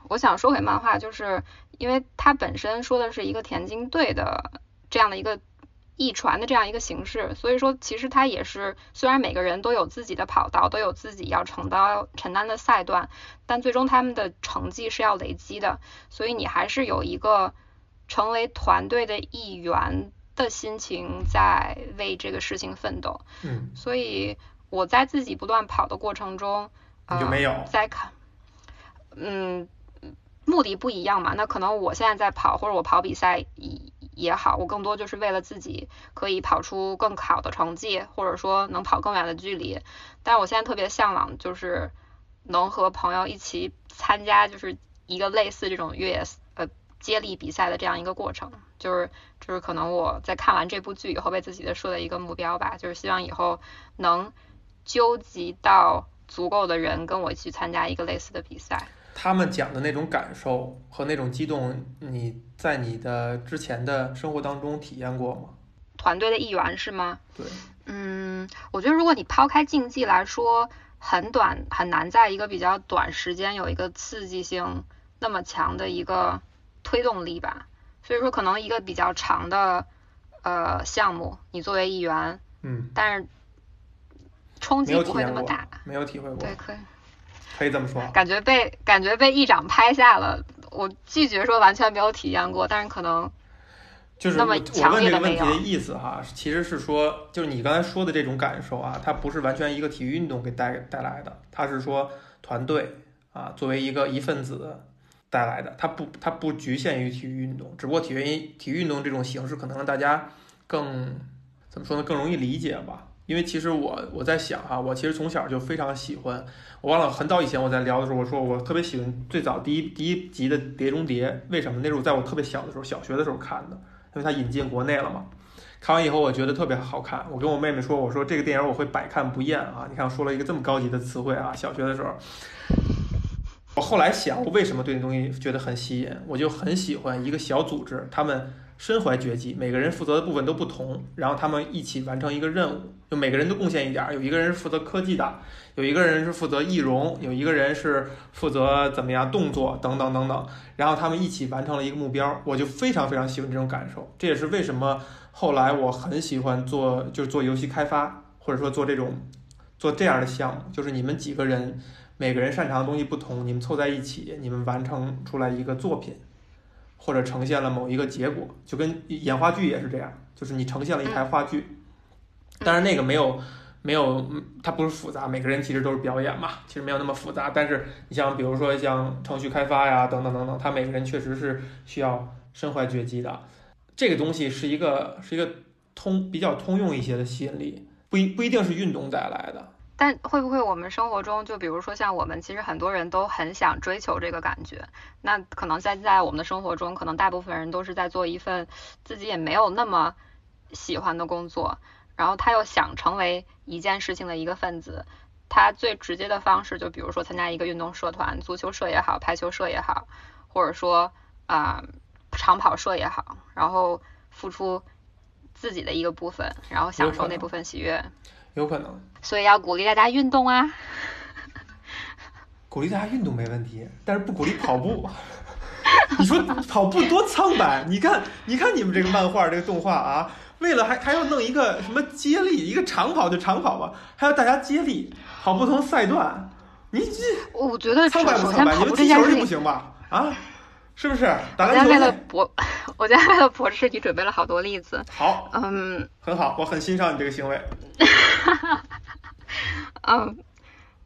我想说回漫画，就是因为它本身说的是一个田径队的这样的一个。一传的这样一个形式，所以说其实它也是，虽然每个人都有自己的跑道，都有自己要承担承担的赛段，但最终他们的成绩是要累积的，所以你还是有一个成为团队的一员的心情在为这个事情奋斗。嗯，所以我在自己不断跑的过程中，有没有在看？嗯，目的不一样嘛，那可能我现在在跑，或者我跑比赛以。也好，我更多就是为了自己可以跑出更好的成绩，或者说能跑更远的距离。但是我现在特别向往，就是能和朋友一起参加，就是一个类似这种越野呃接力比赛的这样一个过程。就是就是可能我在看完这部剧以后，为自己的设的一个目标吧，就是希望以后能纠集到足够的人跟我一起参加一个类似的比赛。他们讲的那种感受和那种激动，你在你的之前的生活当中体验过吗？团队的一员是吗？对。嗯，我觉得如果你抛开竞技来说，很短很难在一个比较短时间有一个刺激性那么强的一个推动力吧。所以说，可能一个比较长的呃项目，你作为一员，嗯，但是冲击不会那么大，没有体会过，对，可以。可以这么说，感觉被感觉被议长拍下了。我拒绝说完全没有体验过，但是可能就是那么强烈的问题的意思哈，其实是说，就是你刚才说的这种感受啊，它不是完全一个体育运动给带带来的，它是说团队啊作为一个一份子带来的，它不它不局限于体育运动，只不过体育体育运动这种形式可能让大家更怎么说呢，更容易理解吧。因为其实我我在想哈，我其实从小就非常喜欢。我忘了很早以前我在聊的时候，我说我特别喜欢最早第一第一集的《碟中谍》，为什么？那是我在我特别小的时候，小学的时候看的，因为它引进国内了嘛。看完以后我觉得特别好看，我跟我妹妹说，我说这个电影我会百看不厌啊！你看我说了一个这么高级的词汇啊，小学的时候。我后来想，我为什么对那东西觉得很吸引？我就很喜欢一个小组织，他们。身怀绝技，每个人负责的部分都不同，然后他们一起完成一个任务，就每个人都贡献一点。有一个人是负责科技的，有一个人是负责易容，有一个人是负责怎么样动作等等等等。然后他们一起完成了一个目标，我就非常非常喜欢这种感受。这也是为什么后来我很喜欢做，就是做游戏开发，或者说做这种做这样的项目，就是你们几个人每个人擅长的东西不同，你们凑在一起，你们完成出来一个作品。或者呈现了某一个结果，就跟演话剧也是这样，就是你呈现了一台话剧，但是那个没有没有，它不是复杂，每个人其实都是表演嘛，其实没有那么复杂。但是你像比如说像程序开发呀，等等等等，他每个人确实是需要身怀绝技的。这个东西是一个是一个通比较通用一些的吸引力，不一不一定是运动带来的。但会不会我们生活中，就比如说像我们，其实很多人都很想追求这个感觉。那可能在在我们的生活中，可能大部分人都是在做一份自己也没有那么喜欢的工作，然后他又想成为一件事情的一个分子。他最直接的方式，就比如说参加一个运动社团，足球社也好，排球社也好，或者说啊长跑社也好，然后付出自己的一个部分，然后享受那部分喜悦。有可能，所以要鼓励大家运动啊！鼓励大家运动没问题，但是不鼓励跑步。你说跑步多苍白？你看，你看你们这个漫画、这个动画啊，为了还还要弄一个什么接力，一个长跑就长跑吧，还要大家接力跑不同赛段，你这我觉得苍白不苍白？你们踢球就不行吧？啊？是不是？我家为了博，我家为了博士，你准备了好多例子。好，嗯，很好，我很欣赏你这个行为。嗯，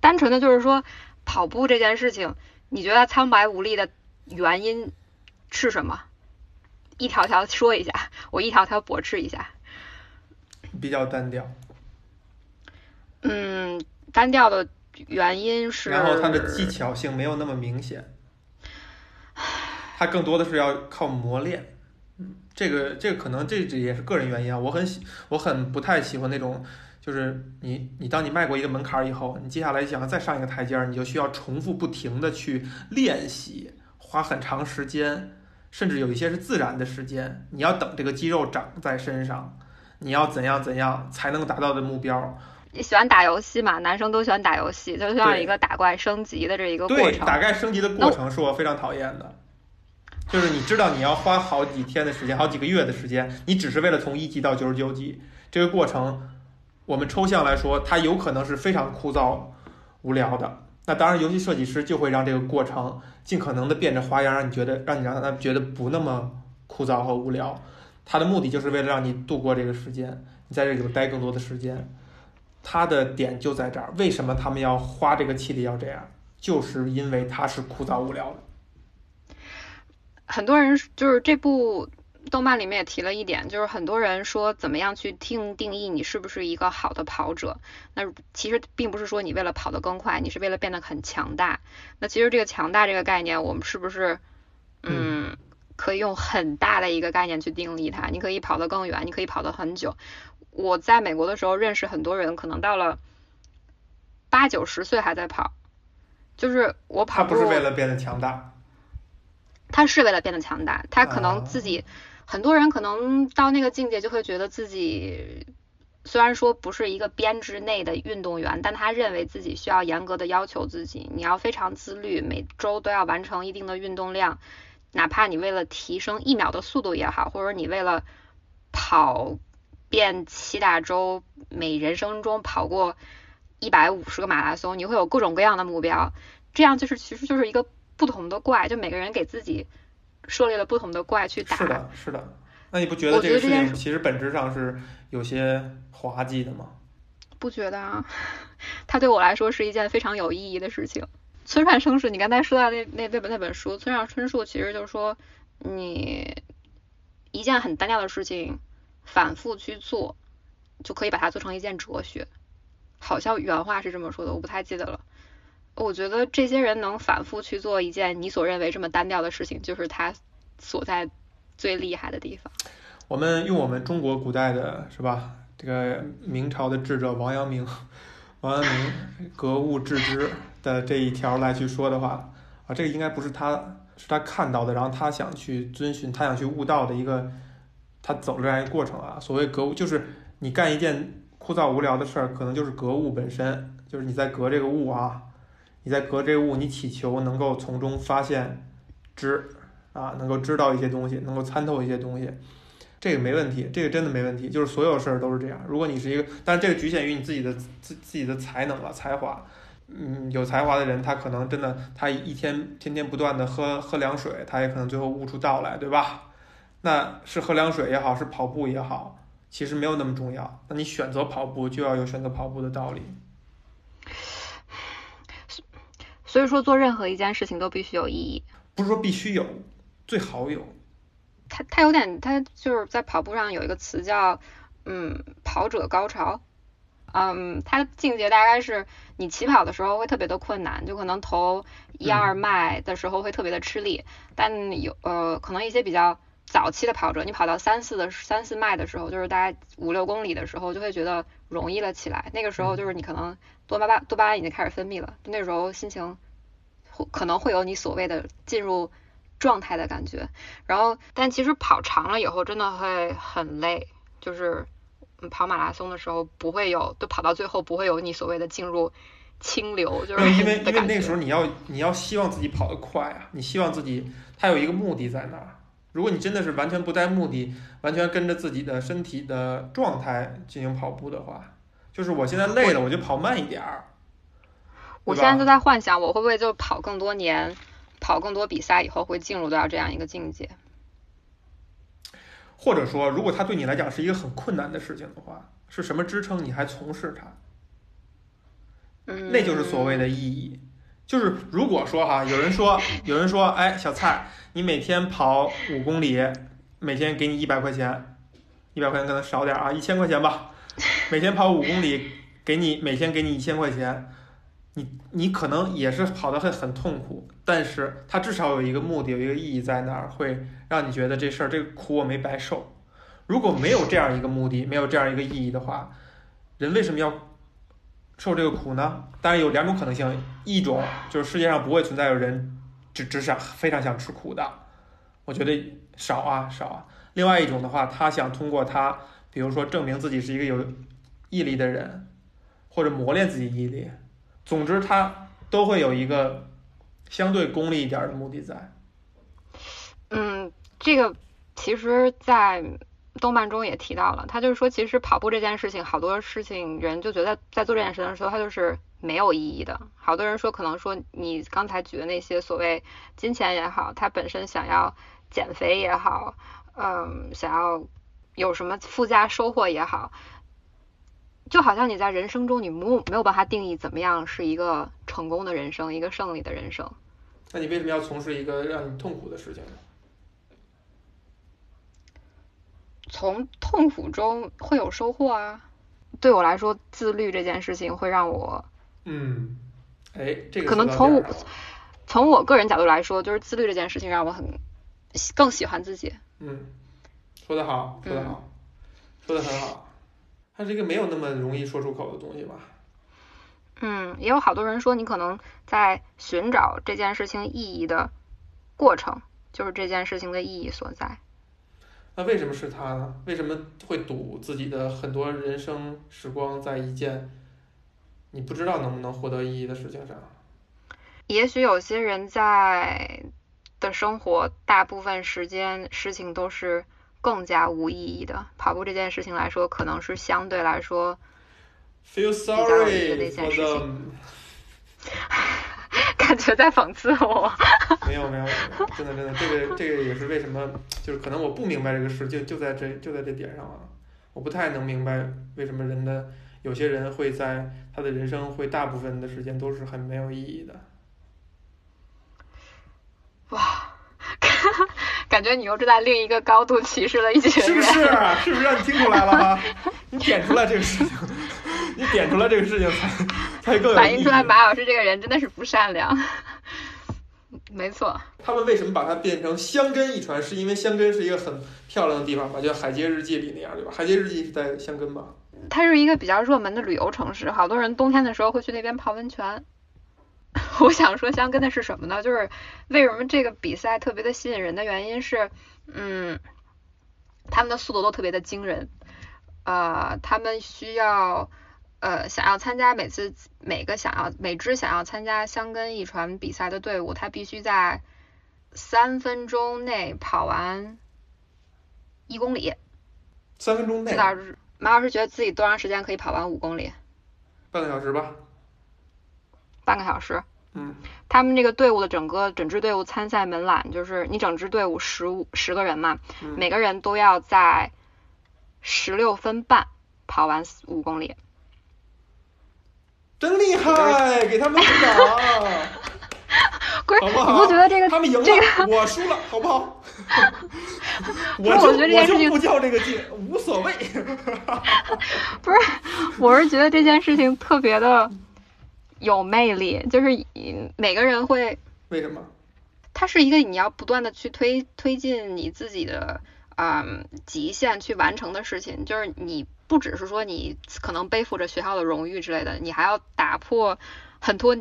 单纯的就是说，跑步这件事情，你觉得苍白无力的原因是什么？一条条说一下，我一条条驳斥一下。比较单调。嗯，单调的原因是，然后它的技巧性没有那么明显，它更多的是要靠磨练。嗯，这个这个可能这这也是个人原因啊。我很喜，我很不太喜欢那种，就是你你当你迈过一个门槛以后，你接下来想要再上一个台阶儿，你就需要重复不停的去练习，花很长时间，甚至有一些是自然的时间，你要等这个肌肉长在身上，你要怎样怎样才能达到的目标。你喜欢打游戏嘛？男生都喜欢打游戏，就像一个打怪升级的这一个过程。对，打怪升级的过程是我非常讨厌的。就是你知道你要花好几天的时间，好几个月的时间，你只是为了从一级到九十九级，这个过程，我们抽象来说，它有可能是非常枯燥无聊的。那当然，游戏设计师就会让这个过程尽可能的变着花样，让你觉得，让你让他觉得不那么枯燥和无聊。他的目的就是为了让你度过这个时间，你在这里头待更多的时间。他的点就在这儿，为什么他们要花这个气力要这样？就是因为它是枯燥无聊的。很多人就是这部动漫里面也提了一点，就是很多人说怎么样去定定义你是不是一个好的跑者？那其实并不是说你为了跑得更快，你是为了变得很强大。那其实这个强大这个概念，我们是不是嗯可以用很大的一个概念去定义它？你可以跑得更远，你可以跑得很久。我在美国的时候认识很多人，可能到了八九十岁还在跑，就是我跑步。他不是为了变得强大。他是为了变得强大，他可能自己很多人可能到那个境界就会觉得自己虽然说不是一个编制内的运动员，但他认为自己需要严格的要求自己，你要非常自律，每周都要完成一定的运动量，哪怕你为了提升一秒的速度也好，或者你为了跑遍七大洲，每人生中跑过一百五十个马拉松，你会有各种各样的目标，这样就是其实就是一个。不同的怪，就每个人给自己设立了不同的怪去打。是的，是的。那你不觉得这个事情其实本质上是有些滑稽的吗？不觉得啊，它对我来说是一件非常有意义的事情。村上春树，你刚才说到那那那本那本书，村上春树其实就是说，你一件很单调的事情反复去做，就可以把它做成一件哲学。好像原话是这么说的，我不太记得了。我觉得这些人能反复去做一件你所认为这么单调的事情，就是他所在最厉害的地方。我们用我们中国古代的是吧？这个明朝的智者王阳明，王阳明格物致知的这一条来去说的话啊，这个应该不是他是他看到的，然后他想去遵循，他想去悟道的一个他走这样一个过程啊。所谓格物，就是你干一件枯燥无聊的事儿，可能就是格物本身，就是你在格这个物啊。你在隔这个物，你祈求能够从中发现知啊，能够知道一些东西，能够参透一些东西，这个没问题，这个真的没问题。就是所有事儿都是这样。如果你是一个，但是这个局限于你自己的自自己的才能了，才华。嗯，有才华的人，他可能真的，他一天天天不断的喝喝凉水，他也可能最后悟出道来，对吧？那是喝凉水也好，是跑步也好，其实没有那么重要。那你选择跑步，就要有选择跑步的道理。所以说，做任何一件事情都必须有意义。不是说必须有，最好有。他他有点，他就是在跑步上有一个词叫，嗯，跑者高潮。嗯，他的境界大概是你起跑的时候会特别的困难，就可能头一二迈的时候会特别的吃力。但有呃，可能一些比较早期的跑者，你跑到三四的三四迈的时候，就是大概五六公里的时候，就会觉得容易了起来。那个时候就是你可能多巴胺多巴胺已经开始分泌了，那时候心情。可能会有你所谓的进入状态的感觉，然后但其实跑长了以后真的会很累，就是跑马拉松的时候不会有，就跑到最后不会有你所谓的进入清流，就是因为因为那个时候你要你要希望自己跑得快啊，你希望自己它有一个目的在那儿。如果你真的是完全不带目的，完全跟着自己的身体的状态进行跑步的话，就是我现在累了，我就跑慢一点儿。我现在就在幻想，我会不会就跑更多年，跑更多比赛以后会进入到这样一个境界？或者说，如果它对你来讲是一个很困难的事情的话，是什么支撑你还从事它？嗯，那就是所谓的意义。就是如果说哈，有人说有人说，哎，小蔡，你每天跑五公里，每天给你一百块钱，一百块钱可能少点啊，一千块钱吧，每天跑五公里，给你每天给你一千块钱，你你可能也是跑得很很痛苦，但是它至少有一个目的，有一个意义在那儿，会让你觉得这事儿这个苦我没白受。如果没有这样一个目的，没有这样一个意义的话，人为什么要受这个苦呢？当然有两种可能性，一种就是世界上不会存在有人只只想非常想吃苦的，我觉得少啊少啊。另外一种的话，他想通过他，比如说证明自己是一个有毅力的人，或者磨练自己毅力，总之他都会有一个相对功利一点的目的在。嗯，这个其实，在。动漫中也提到了，他就是说，其实跑步这件事情，好多事情人就觉得在做这件事情的时候，他就是没有意义的。好多人说，可能说你刚才举的那些所谓金钱也好，他本身想要减肥也好，嗯，想要有什么附加收获也好，就好像你在人生中，你没没有办法定义怎么样是一个成功的人生，一个胜利的人生。那你为什么要从事一个让你痛苦的事情呢？从痛苦中会有收获啊！对我来说，自律这件事情会让我，嗯，哎，这个可能从我从我个人角度来说，就是自律这件事情让我很更喜欢自己。嗯，说得好，说得好，说的很好。它是一个没有那么容易说出口的东西吧？嗯，也有好多人说，你可能在寻找这件事情意义的过程，就是这件事情的意义所在。那为什么是他呢？为什么会赌自己的很多人生时光在一件你不知道能不能获得意义的事情上？也许有些人在的生活大部分时间事情都是更加无意义的。跑步这件事情来说，可能是相对来说比较有意义的一件事情。感觉在讽刺我。没有没有，真的真的，这个这个也是为什么，就是可能我不明白这个事，就就在这就在这点上了。我不太能明白为什么人的有些人会在他的人生会大部分的时间都是很没有意义的。哇，感觉你又是在另一个高度歧视了一群人。是不是？是不是让你听出来了？你点出来这个事情，你点出来这个事情才才更反映出来马老师这个人真的是不善良。没错。他们为什么把它变成香根一传？是因为香根是一个很漂亮的地方吧？就像《海街日记》里那样，对吧？《海街日记》是在香根吧？它是一个比较热门的旅游城市，好多人冬天的时候会去那边泡温泉。我想说香根的是什么呢？就是为什么这个比赛特别的吸引人的原因是，嗯，他们的速度都特别的惊人，呃，他们需要。呃，想要参加每次每个想要每支想要参加香根一传比赛的队伍，他必须在三分钟内跑完一公里。三分钟内。马老师觉得自己多长时间可以跑完五公里？半个小时吧。半个小时。嗯。他们这个队伍的整个整支队伍参赛门槛就是你整支队伍十五十个人嘛，每个人都要在十六分半跑完五公里。真厉害，给他们鼓掌。不是，你不觉得这个他们赢了，我输了，好不好？我我觉得这件事情不较这个劲，无所谓。不是，我是觉得这件事情特别的有魅力，就是每个人会为什么？它是一个你要不断的去推推进你自己的嗯极限去完成的事情，就是你。不只是说你可能背负着学校的荣誉之类的，你还要打破很多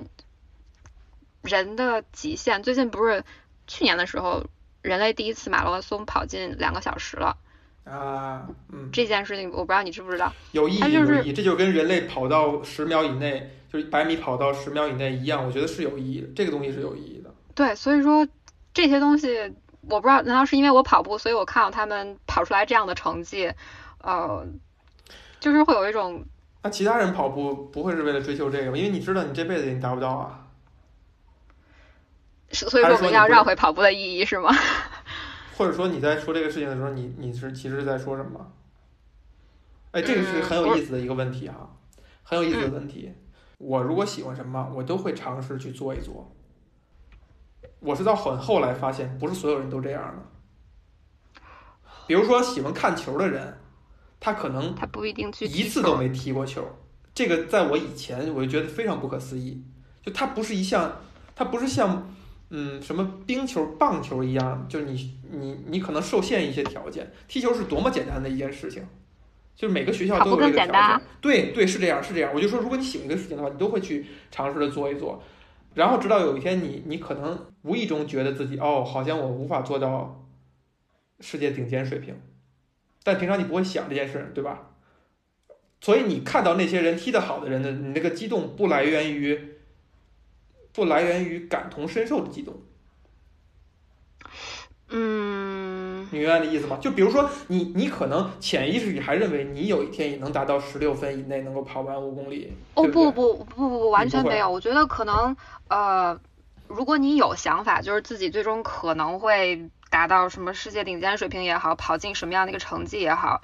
人的极限。最近不是去年的时候，人类第一次马拉松跑进两个小时了啊，嗯，这件事情我不知道你知不知道，有意义，有意义，这就跟人类跑到十秒以内，就是百米跑到十秒以内一样，我觉得是有意义的，这个东西是有意义的。对，所以说这些东西我不知道，难道是因为我跑步，所以我看到他们跑出来这样的成绩，呃。就是会有一种，那其他人跑步不会是为了追求这个吗？因为你知道你这辈子你达不到啊。所以说我们要绕回跑步的意义是吗？或者说你在说这个事情的时候，你你是其实是在说什么？哎，这个是很有意思的一个问题哈，很有意思的问题。我如果喜欢什么，我都会尝试去做一做。我是到很后来发现，不是所有人都这样的。比如说喜欢看球的人，他可能他不一定去一次都没踢过球，这个在我以前我就觉得非常不可思议。就他不是一项，他不是像嗯什么冰球、棒球一样，就是你你你可能受限一些条件。踢球是多么简单的一件事情，就是每个学校都有这个条件。对对，是这样是这样。我就说，如果你喜欢一个事情的话，你都会去尝试着做一做。然后直到有一天，你你可能无意中觉得自己哦，好像我无法做到世界顶尖水平，但平常你不会想这件事，对吧？所以你看到那些人踢得好的人的，你那个激动不来源于不来源于感同身受的激动。嗯，你明白的意思吗？就比如说你，你可能潜意识里还认为你有一天也能达到十六分以内能够跑完五公里。哦不不不不不，完全没有。我觉得可能呃，如果你有想法，就是自己最终可能会达到什么世界顶尖水平也好，跑进什么样的一个成绩也好，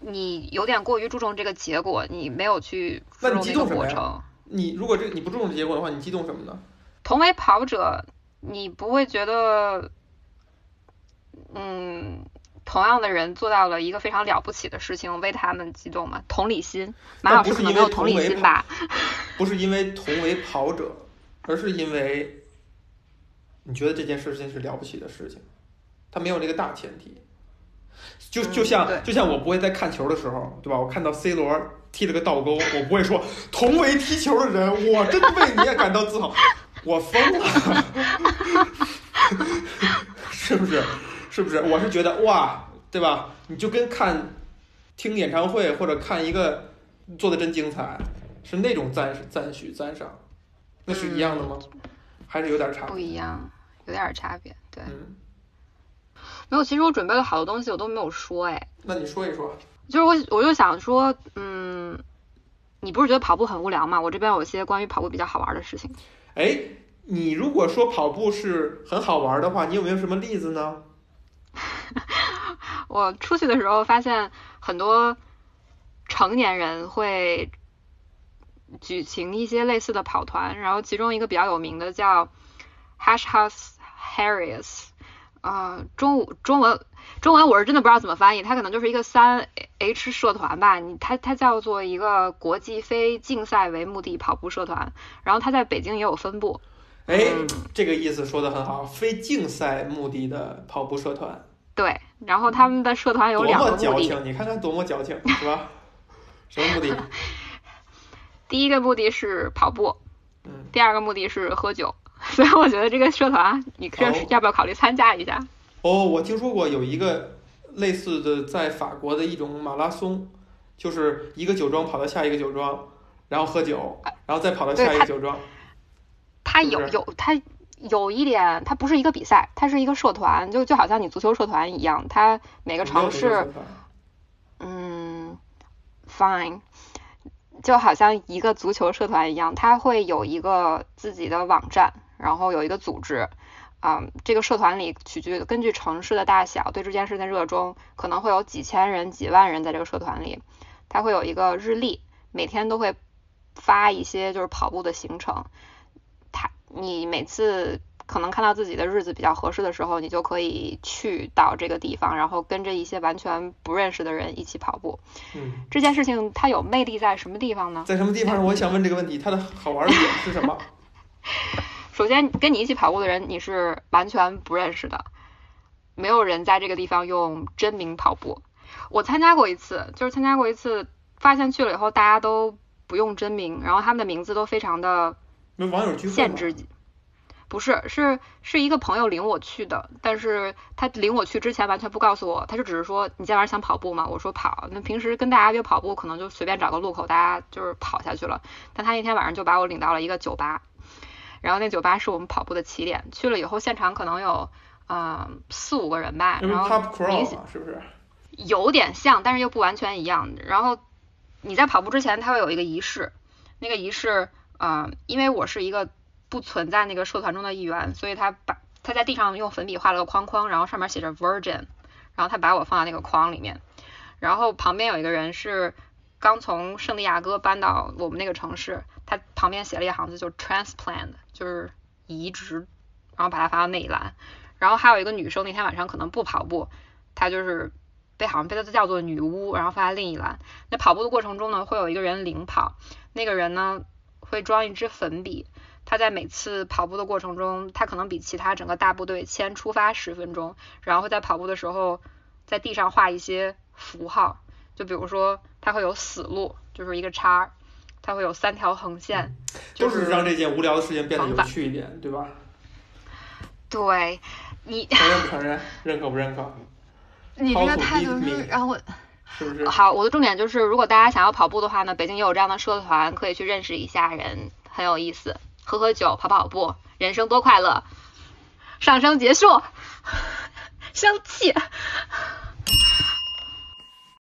你有点过于注重这个结果，你没有去注重那个过程。你如果这你不注重结果的话，你激动什么呢？同为跑者，你不会觉得。嗯，同样的人做到了一个非常了不起的事情，为他们激动吗？同理心，马老师可能没有同理心吧？不是因为同为跑者，而是因为你觉得这件事情是了不起的事情，他没有那个大前提。就就像就像我不会在看球的时候，对吧？我看到 C 罗踢了个倒钩，我不会说同为踢球的人，我真为你也感到自豪。我疯了，是不是？是不是？我是觉得哇，对吧？你就跟看听演唱会或者看一个做的真精彩，是那种赞赞许赞赏，那是一样的吗？还是有点差？不一样，有点差别。对，没有。其实我准备了好多东西，我都没有说哎。那你说一说。就是我，我就想说，嗯，你不是觉得跑步很无聊吗？我这边有一些关于跑步比较好玩的事情。哎，你如果说跑步是很好玩的话，你有没有什么例子呢？我出去的时候发现很多成年人会举行一些类似的跑团，然后其中一个比较有名的叫 Hash House Harriers，啊，中中文中文我是真的不知道怎么翻译，它可能就是一个三 H 社团吧，你它它叫做一个国际非竞赛为目的跑步社团，然后它在北京也有分部。哎，这个意思说的很好，非竞赛目的的跑步社团。对，然后他们的社团有两个目的。多么矫情！你看看多么矫情，是吧？什么目的？第一个目的是跑步，嗯，第二个目的是喝酒。所以我觉得这个社团，你这要不要考虑参加一下？哦，我听说过有一个类似的，在法国的一种马拉松，就是一个酒庄跑到下一个酒庄，然后喝酒，然后再跑到下一个酒庄。他有有他有一点，他不是一个比赛，他是一个社团，就就好像你足球社团一样，他每个城市，嗯，fine，就好像一个足球社团一样，它会有一个自己的网站，然后有一个组织，啊，这个社团里取决根据城市的大小，对这件事的热衷，可能会有几千人、几万人在这个社团里，他会有一个日历，每天都会发一些就是跑步的行程。你每次可能看到自己的日子比较合适的时候，你就可以去到这个地方，然后跟着一些完全不认识的人一起跑步。嗯，这件事情它有魅力在什么地方呢？在什么地方？我想问这个问题，它的好玩的点是什么？首先，跟你一起跑步的人你是完全不认识的，没有人在这个地方用真名跑步。我参加过一次，就是参加过一次，发现去了以后大家都不用真名，然后他们的名字都非常的。那网友聚会限制，不是，是是一个朋友领我去的，但是他领我去之前完全不告诉我，他就只是说你今天晚上想跑步吗？我说跑。那平时跟大家约跑步，可能就随便找个路口，大家就是跑下去了。但他那天晚上就把我领到了一个酒吧，然后那酒吧是我们跑步的起点。去了以后，现场可能有嗯四五个人吧，然后明显是不是有点像，但是又不完全一样。然后你在跑步之前，他会有一个仪式，那个仪式。嗯，因为我是一个不存在那个社团中的一员，所以他把他在地上用粉笔画了个框框，然后上面写着 Virgin，然后他把我放在那个框里面，然后旁边有一个人是刚从圣地亚哥搬到我们那个城市，他旁边写了一行字，就 transplant，就是移植，然后把它发到那一栏。然后还有一个女生那天晚上可能不跑步，她就是被好像被她叫做女巫，然后发在另一栏。那跑步的过程中呢，会有一个人领跑，那个人呢会装一支粉笔，他在每次跑步的过程中，他可能比其他整个大部队先出发十分钟，然后会在跑步的时候在地上画一些符号，就比如说它会有死路，就是一个叉，它会有三条横线，就是让这件无聊的事情变得有趣一点，对吧？对。你承认不承认？认可不认可？你这个态度是让我是不是？好，我的重点就是，如果大家想要跑步的话呢，北京也有这样的社团，可以去认识一下人，很有意思，喝喝酒，跑跑步，人生多快乐。上升结束，生气。